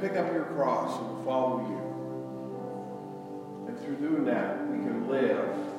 pick up your cross and follow you. And through doing that, we can live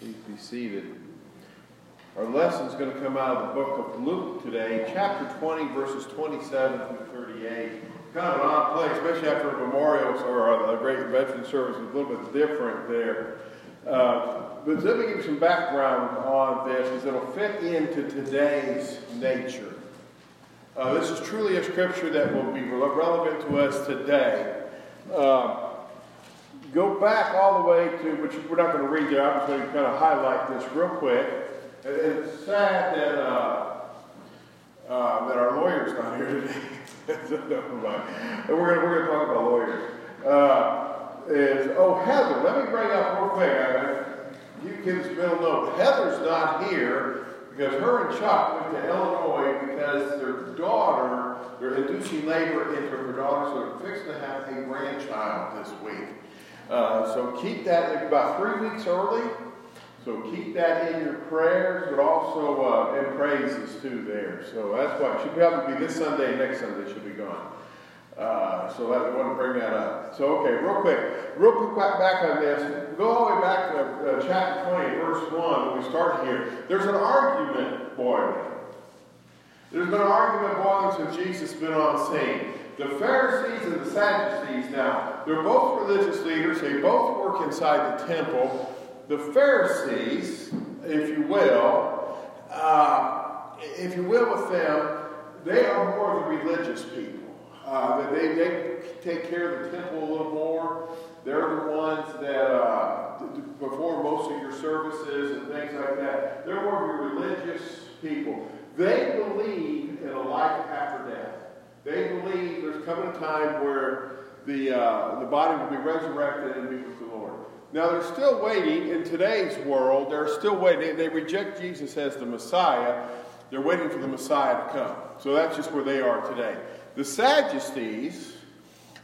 Please be seated. Our lesson is going to come out of the book of Luke today, chapter 20, verses 27 through 38. Kind of an odd place, especially after a memorial or a great veteran service, is a little bit different there. Uh, but let me give you some background on this, as it'll fit into today's nature. Uh, this is truly a scripture that will be relevant to us today. Uh, go back all the way to, which we're not going to read there, I'm just going to kind of highlight this real quick. And It's sad that, uh, uh, that our lawyer's not here today. And we're going we're to talk about lawyers. Uh, is, oh, Heather, let me bring up real quick. I, you kids will know. Heather's not here because her and Chuck went to Illinois because their daughter, they're inducing labor into her daughter, so they're fixing to have a grandchild this week. Uh, so keep that about three weeks early. So keep that in your prayers, but also uh, in praises too there. So that's why she'll probably be this Sunday, next Sunday she'll be gone. Uh, so I want to bring that up. So okay, real quick, real quick back on this. Go all the way back to uh, chapter 20, verse 1, when we start here. There's an argument boiling. There's been an argument boiling since Jesus has been on scene. The Pharisees and the Sadducees now, they're both religious leaders. They both work inside the temple. The Pharisees, if you will, uh, if you will with them, they are more of the religious people. Uh, they, they take care of the temple a little more. They're the ones that uh, perform most of your services and things like that. They're more of your religious people. They believe in a life after death. They believe there's coming a time where the, uh, the body will be resurrected and be with the Lord. Now, they're still waiting in today's world. They're still waiting. They reject Jesus as the Messiah. They're waiting for the Messiah to come. So that's just where they are today. The Sadducees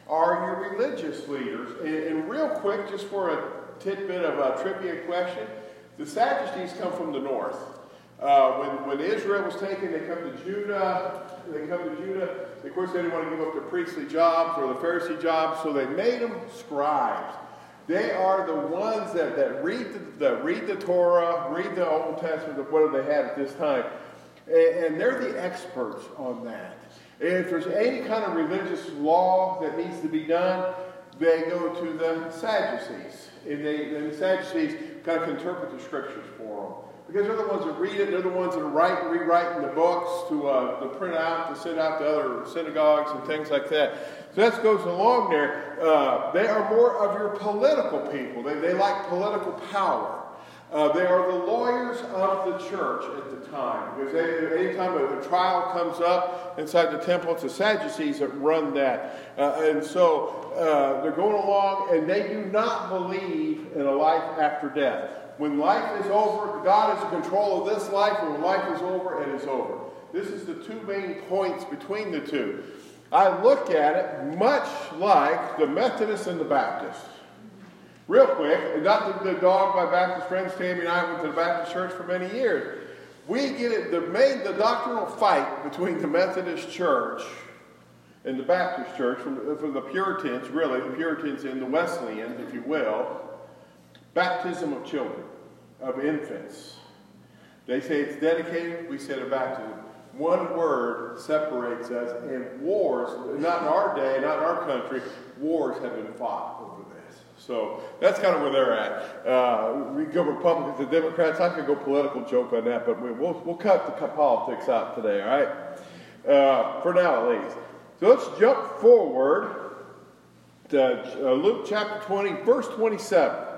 are your religious leaders. And, and real quick, just for a tidbit of a trivia question, the Sadducees come from the north. Uh, when, when Israel was taken, they come to Judah. They come to Judah. Of course, they didn't want to give up their priestly jobs or the Pharisee jobs, so they made them scribes. They are the ones that, that read, the, read the Torah, read the Old Testament, whatever they had at this time. And, and they're the experts on that. If there's any kind of religious law that needs to be done, they go to the Sadducees. And, they, and the Sadducees kind of interpret the scriptures for them. Because they're the ones that read it, they're the ones that are writing, rewriting the books to, uh, to print out, to send out to other synagogues and things like that. So that goes along there. Uh, they are more of your political people. They, they like political power. Uh, they are the lawyers of the church at the time. Because they, anytime a, trial comes up inside the temple, it's the Sadducees that run that. Uh, and so uh, they're going along, and they do not believe in a life after death. When life is over, God is in control of this life, when life is over, it is over. This is the two main points between the two. I look at it much like the Methodists and the Baptists. Real quick, not the, the dog, my Baptist friends, Tammy and I went to the Baptist church for many years. We get it, the main, the doctrinal fight between the Methodist church and the Baptist church, from, from the Puritans, really, the Puritans and the Wesleyans, if you will, baptism of children, of infants. They say it's dedicated, we say a baptism. One word separates us, and wars, not in our day, not in our country, wars have been fought over this. So that's kind of where they're at. Uh, we go Republicans and Democrats. I could go political joke on that, but we, will we'll cut the politics out today, all right? Uh, for now, at least. So let's jump forward to uh, Luke chapter 20, verse 27.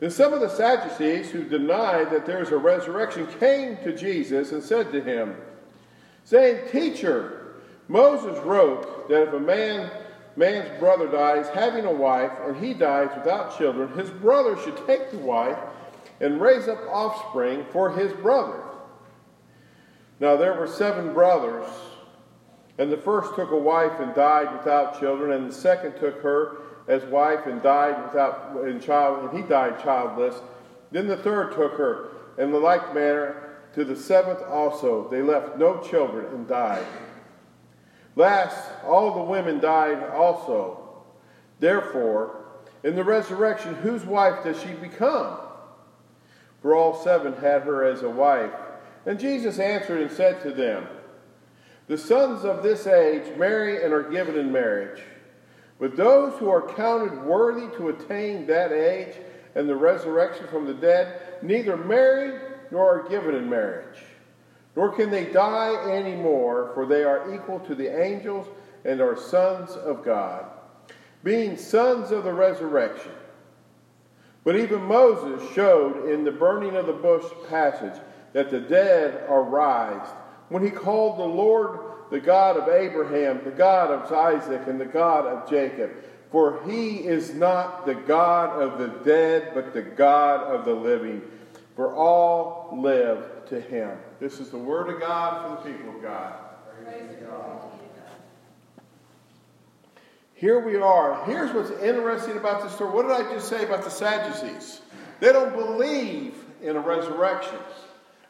Then some of the Sadducees who denied that there is a resurrection came to Jesus and said to him, saying, Teacher, Moses wrote that if a man man's brother dies having a wife, and he dies without children, his brother should take the wife and raise up offspring for his brother. Now there were seven brothers. And the first took a wife and died without children, and the second took her as wife and died without and child, and he died childless. Then the third took her, in the like manner to the seventh also. They left no children and died. Last, all the women died also. Therefore, in the resurrection, whose wife does she become? For all seven had her as a wife. And Jesus answered and said to them, the sons of this age marry and are given in marriage. But those who are counted worthy to attain that age and the resurrection from the dead neither marry nor are given in marriage. Nor can they die any more, for they are equal to the angels and are sons of God, being sons of the resurrection. But even Moses showed in the burning of the bush passage that the dead are raised when he called the Lord the God of Abraham, the God of Isaac, and the God of Jacob. For he is not the God of the dead, but the God of the living. For all live to him. This is the word of God for the people of God. Here we are. Here's what's interesting about this story. What did I just say about the Sadducees? They don't believe in a resurrection.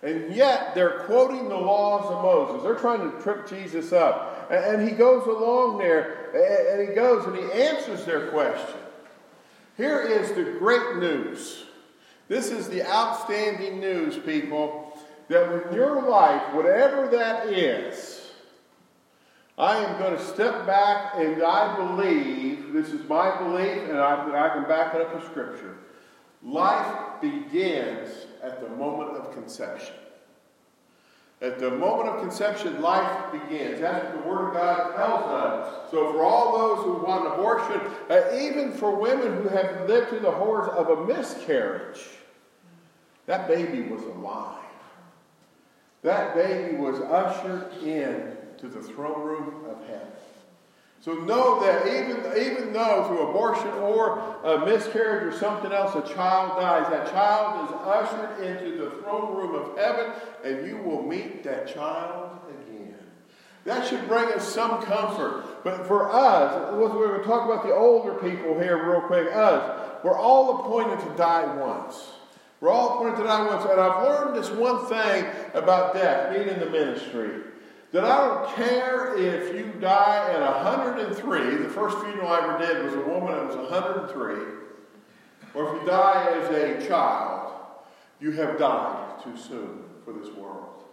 And yet they're quoting the laws of Moses. They're trying to trip Jesus up. And he goes along there and he goes and he answers their question. Here is the great news. This is the outstanding news, people, that in your life, whatever that is, I am going to step back and I believe, this is my belief, and I, I can back it up with Scripture. Life begins at the moment of conception. At the moment of conception, life begins. That's what the Word of God tells us. So, for all those who want abortion, uh, even for women who have lived through the horrors of a miscarriage, that baby was alive. That baby was ushered in to the throne room of heaven. So know that even, even though through abortion or a miscarriage or something else a child dies, that child is ushered into the throne room of heaven and you will meet that child again. That should bring us some comfort. But for us, we're going to talk about the older people here real quick. Us, we're all appointed to die once. We're all appointed to die once. And I've learned this one thing about death, being in the ministry that I don't care if you die at 103. The first funeral I ever did was a woman that was 103. Or if you die as a child, you have died too soon for this world.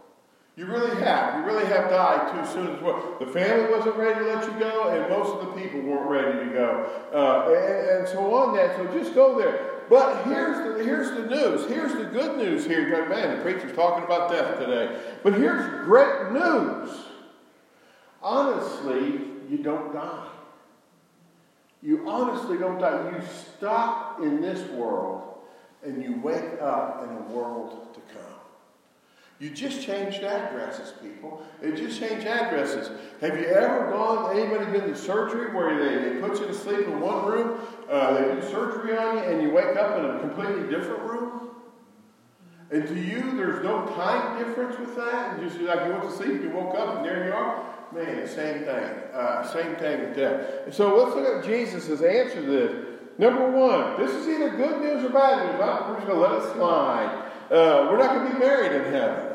You really have. You really have died too soon. The family wasn't ready to let you go, and most of the people weren't ready to go. Uh, and, and, so on that. So just go there. But here's the, here's the news. Here's the good news here. Man, the preacher's talking about death today. But here's great news. Honestly, you don't die. You honestly don't die. You stop in this world and you wake up in a world to come. You just changed addresses, people. They just changed addresses. Have you ever gone, anybody been to surgery where they, they put you to sleep in one room, uh, they do surgery on you, and you wake up in a completely different room? And to you, there's no time difference with that? And just like you went to sleep, you woke up, and there you are? Man, same thing. Uh, same thing with death. And so let's look at Jesus' answer to this. Number one, this is either good news or bad news. We're just going to let it slide. Uh, we're not going to be married in heaven.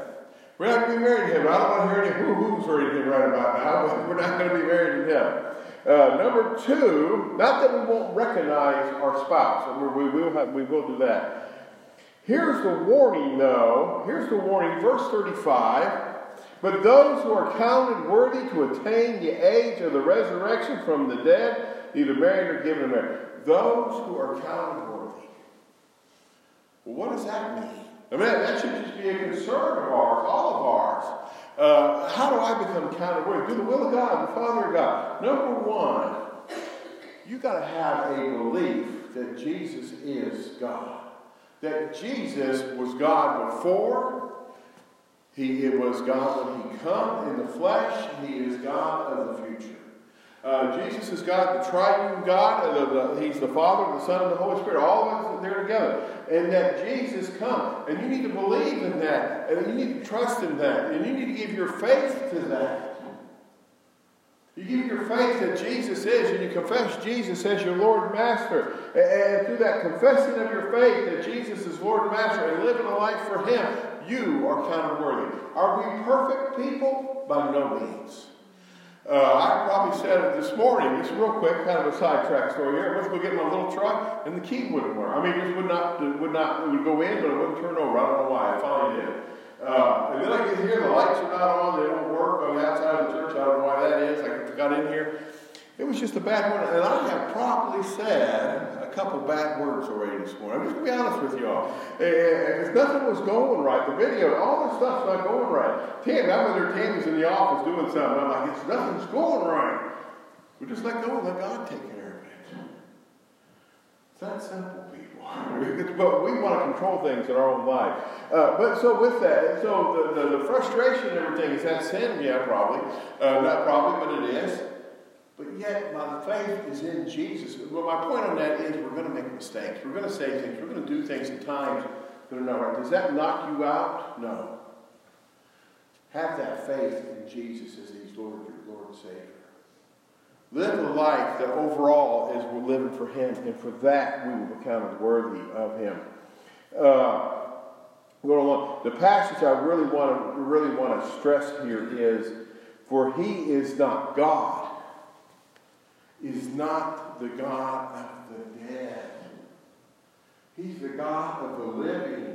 We're not going to be married in heaven. I don't want to hear any hoo-hoos or anything right about but we're not going to be married in heaven. Uh, number two, not that we won't recognize our spouse. We, we, will have, we will do that. Here's the warning, though. Here's the warning, verse 35. But those who are counted worthy to attain the age of the resurrection from the dead, either married or given in marriage. Those who are counted worthy. Well, what does that mean? I mean, that should just be a concern of ours, all of ours. Uh, how do I become counted worthy? Do the will of God, the Father of God. Number one, you got to have a belief that Jesus is God. That Jesus was God before, he was God when he come in the flesh, he is God of the future. Uh, Jesus is God, the triune God. The, the, he's the Father, the Son, and the Holy Spirit. All of us are together. And that Jesus come. And you need to believe in that. And you need to trust in that. And you need to give your faith to that. You give your faith that Jesus is, and you confess Jesus as your Lord and Master. And, and through that confessing of your faith that Jesus is Lord and Master and living a life for Him, you are counted worthy. Are we perfect people? By no means. Said it this morning, just real quick, kind of a sidetrack story here. I went to go get my little truck, and the key wouldn't work. I mean, it just would not, it would not, it would go in, but it wouldn't turn over. I don't know why. I finally did. Uh, and then I get here, the lights are not on, they don't work on the outside of the church. I don't know why that is. I got in here. It was just a bad one, and I have probably said a couple bad words already this morning. I'm just going to be honest with y'all. Because nothing was going right. The video, all this stuff's not going right. Tammy, I'm with her, in the office doing something. I'm like, it's, nothing's going right. We just let go and let God take care of it. It's that simple, people. but we want to control things in our own life. Uh, but so with that, so the, the, the, frustration and everything, is that sin? Yeah, probably. Uh, not probably, but it is. But yet, my faith is in Jesus. Well, my point on that is we're going to make mistakes. We're going to say things. We're going to do things at times that are not right. Does that knock you out? No. Have that faith in Jesus as He's Lord, your Lord and Savior. Live a life that overall is we're living for Him, and for that we will be counted worthy of Him. Uh, going along, the passage I really want to really want to stress here is, for He is not God is not the God of the dead. He's the God of the living.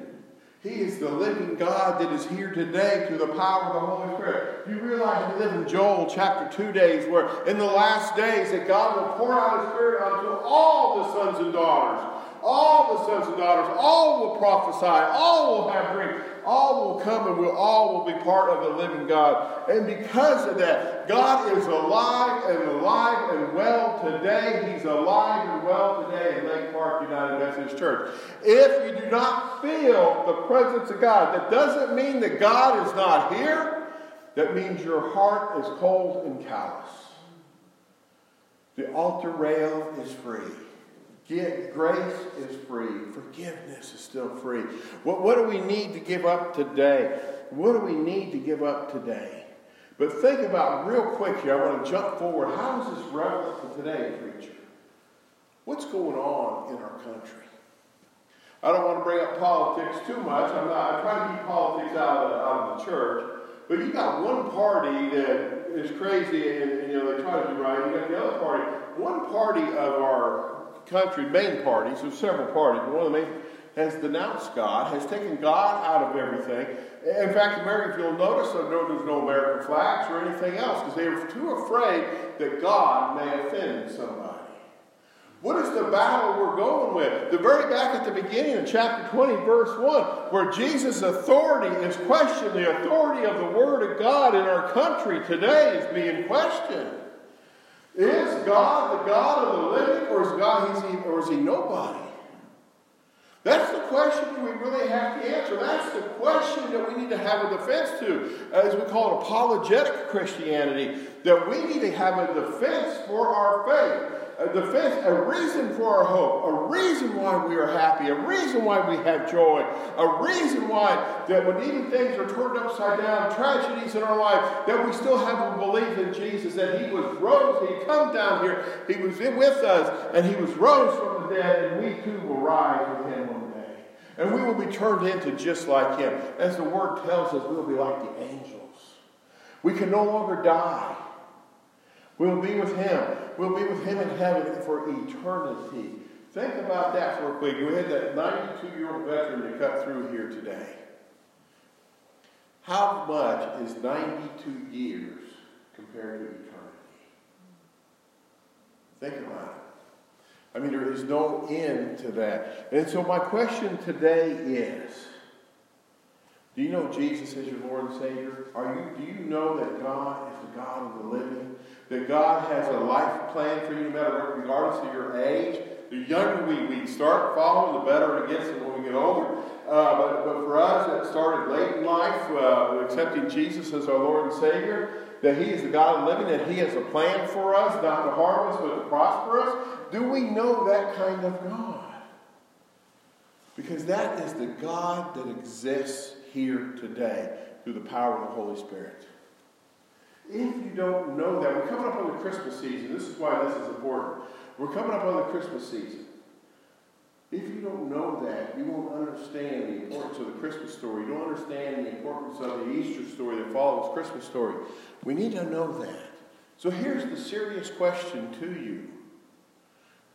He is the living God that is here today through the power of the Holy Spirit. You realize we live in Joel chapter 2 days where in the last days that God will pour out His Spirit unto all the sons and daughters. All the sons and daughters, all will prophesy, all will have dreams, all will come and we'll all will be part of the living God. And because of that, God is alive and alive and well today. He's alive and well today in Lake Park United Methodist Church. If you do not feel the presence of God, that doesn't mean that God is not here. That means your heart is cold and callous. The altar rail is free. Grace is free. Forgiveness is still free. What, what do we need to give up today? What do we need to give up today? But think about real quick here. I want to jump forward. How is this relevant to today, preacher? What's going on in our country? I don't want to bring up politics too much. I'm not. I try to keep politics out of, out of the church. But you got one party that is crazy, and, and you know they try to do right. You got the other party. One party of our country main parties, there's several parties, but one of the main has denounced God, has taken God out of everything. In fact, America, if you'll notice, there's no American flags or anything else because they are too afraid that God may offend somebody. What is the battle we're going with? The very back at the beginning of chapter 20, verse 1, where Jesus' authority is questioned, the authority of the Word of God in our country today is being questioned. Is God the God of the living, or is God is he, or is he nobody? That's the question we really have to answer. That's the question that we need to have a defense to, as we call it apologetic Christianity, that we need to have a defense for our faith. A a reason for our hope, a reason why we are happy, a reason why we have joy, a reason why that when even things are turned upside down, tragedies in our life, that we still have a belief in Jesus, that He was rose, He come down here, He was with us, and He was rose from the dead, and we too will rise with Him one day. And we will be turned into just like Him. As the Word tells us, we will be like the angels. We can no longer die. We'll be with Him. We'll be with Him in heaven for eternity. Think about that for a quick. We had that 92 year old veteran to cut through here today. How much is 92 years compared to eternity? Think about it. I mean, there is no end to that. And so, my question today is Do you know Jesus is your Lord and Savior? Are you, do you know that God is the God of the living? That God has a life plan for you, no matter what, regardless of your age. The younger we, we start following, the better it gets when we get older. Uh, but, but for us, it started late in life, uh, accepting Jesus as our Lord and Savior, that He is the God of living, that He has a plan for us, not to harm us, but to prosper us. Do we know that kind of God? Because that is the God that exists here today through the power of the Holy Spirit. If you don't know that, we're coming up on the Christmas season. This is why this is important. We're coming up on the Christmas season. If you don't know that, you won't understand the importance of the Christmas story. You don't understand the importance of the Easter story that follows Christmas story. We need to know that. So here's the serious question to you.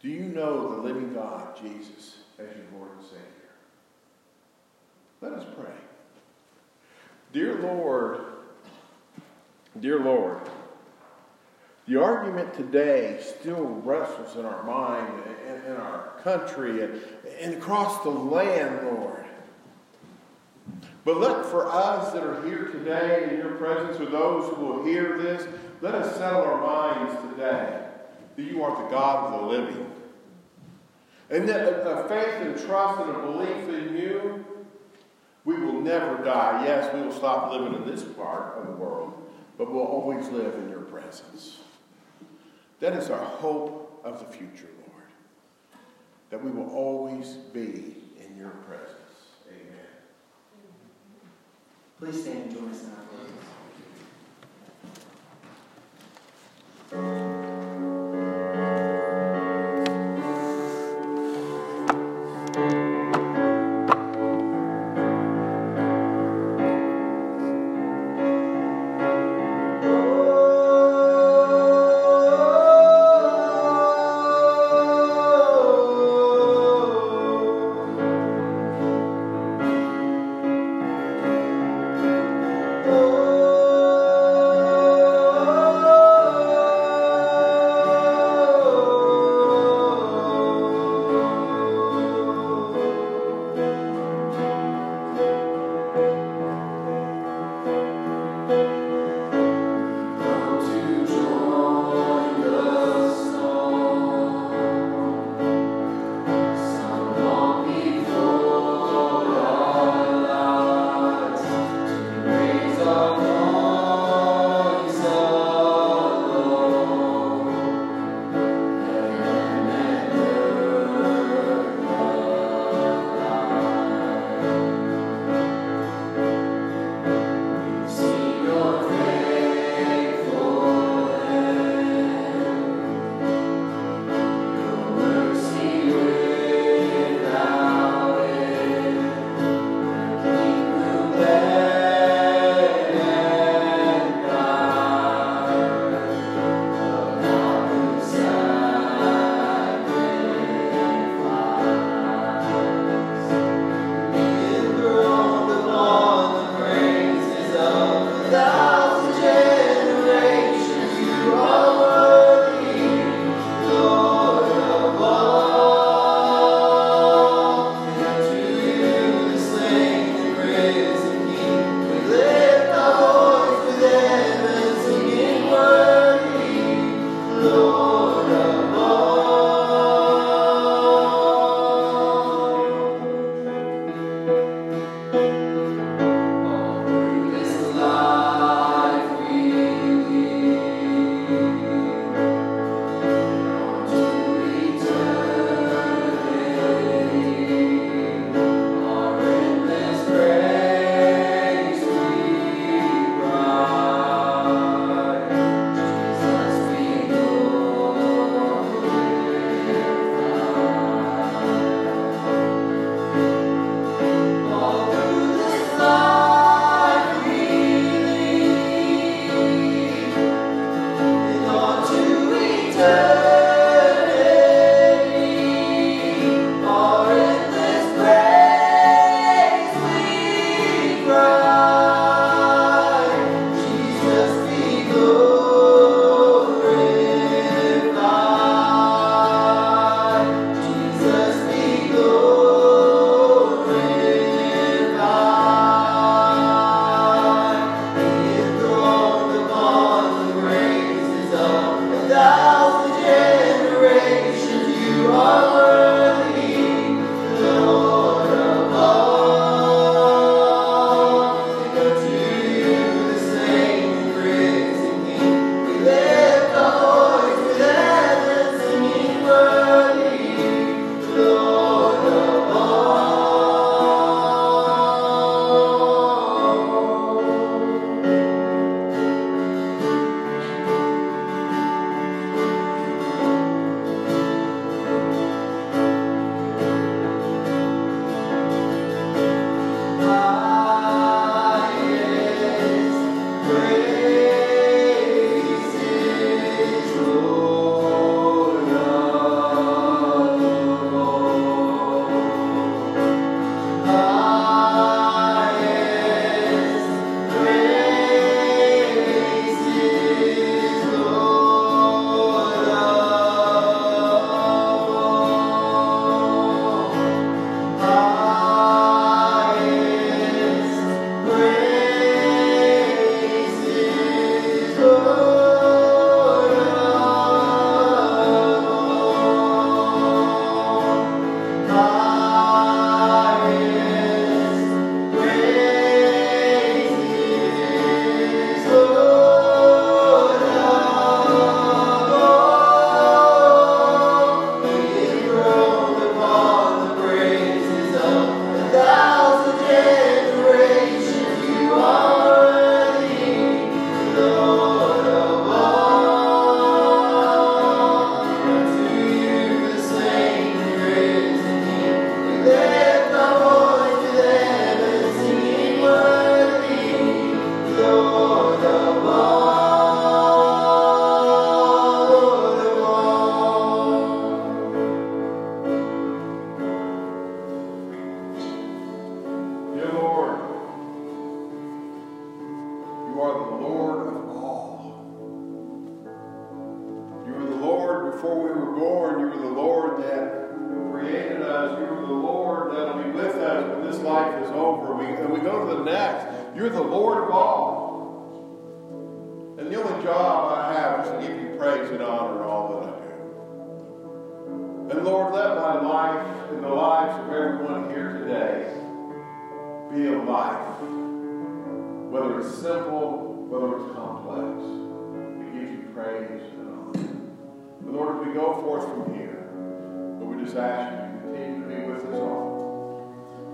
Do you know the living God, Jesus, as your Lord and Savior? Let us pray. Dear Lord, Dear Lord, the argument today still wrestles in our mind and in our country and, and across the land, Lord. But let for us that are here today in your presence, or those who will hear this, let us settle our minds today that you are the God of the living. And that a faith and trust and a belief in you, we will never die. Yes, we will stop living in this part of the world but we'll always live in your presence. That is our hope of the future, Lord, that we will always be in your presence. Amen. Please stand and join us in our praise. Next. You're the Lord of all. And the only job I have is to give you praise and honor in all that I do. And Lord, let my life and the lives of everyone here today be a life, whether it's simple, whether it's complex, that gives you praise and honor. And Lord, we go forth from here, but we just ask you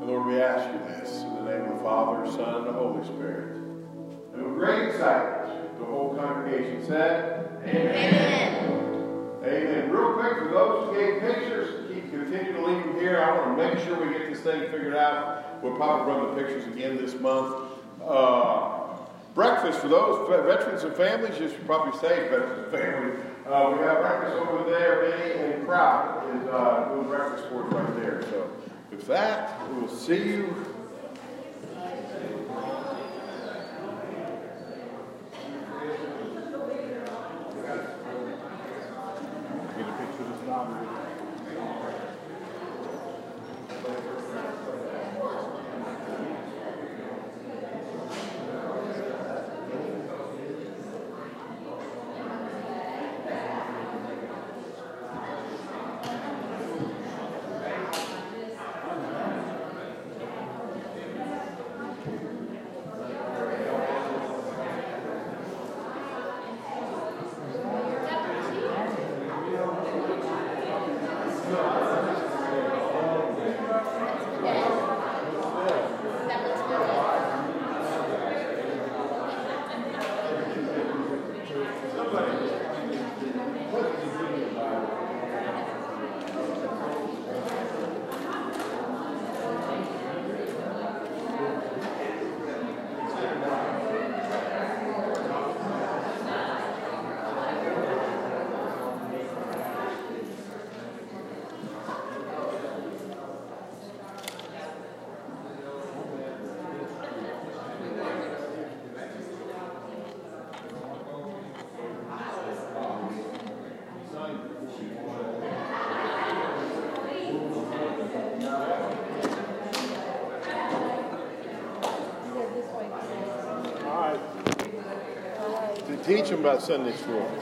Lord, we ask you this in the name of the Father, Son, and the Holy Spirit. And with great excitement, the whole congregation said, Amen. Amen. Real quick, for those who gave pictures, keep continue to leave them here. I want to make sure we get this thing figured out. We'll probably run the pictures again this month. Uh, breakfast for those veterans and families. You should probably say veterans and families. Uh, we have breakfast over there. Benny and Kraut is uh, doing breakfast for us right there. So with that, we will see you. Get a picture of this teach about Sunday school.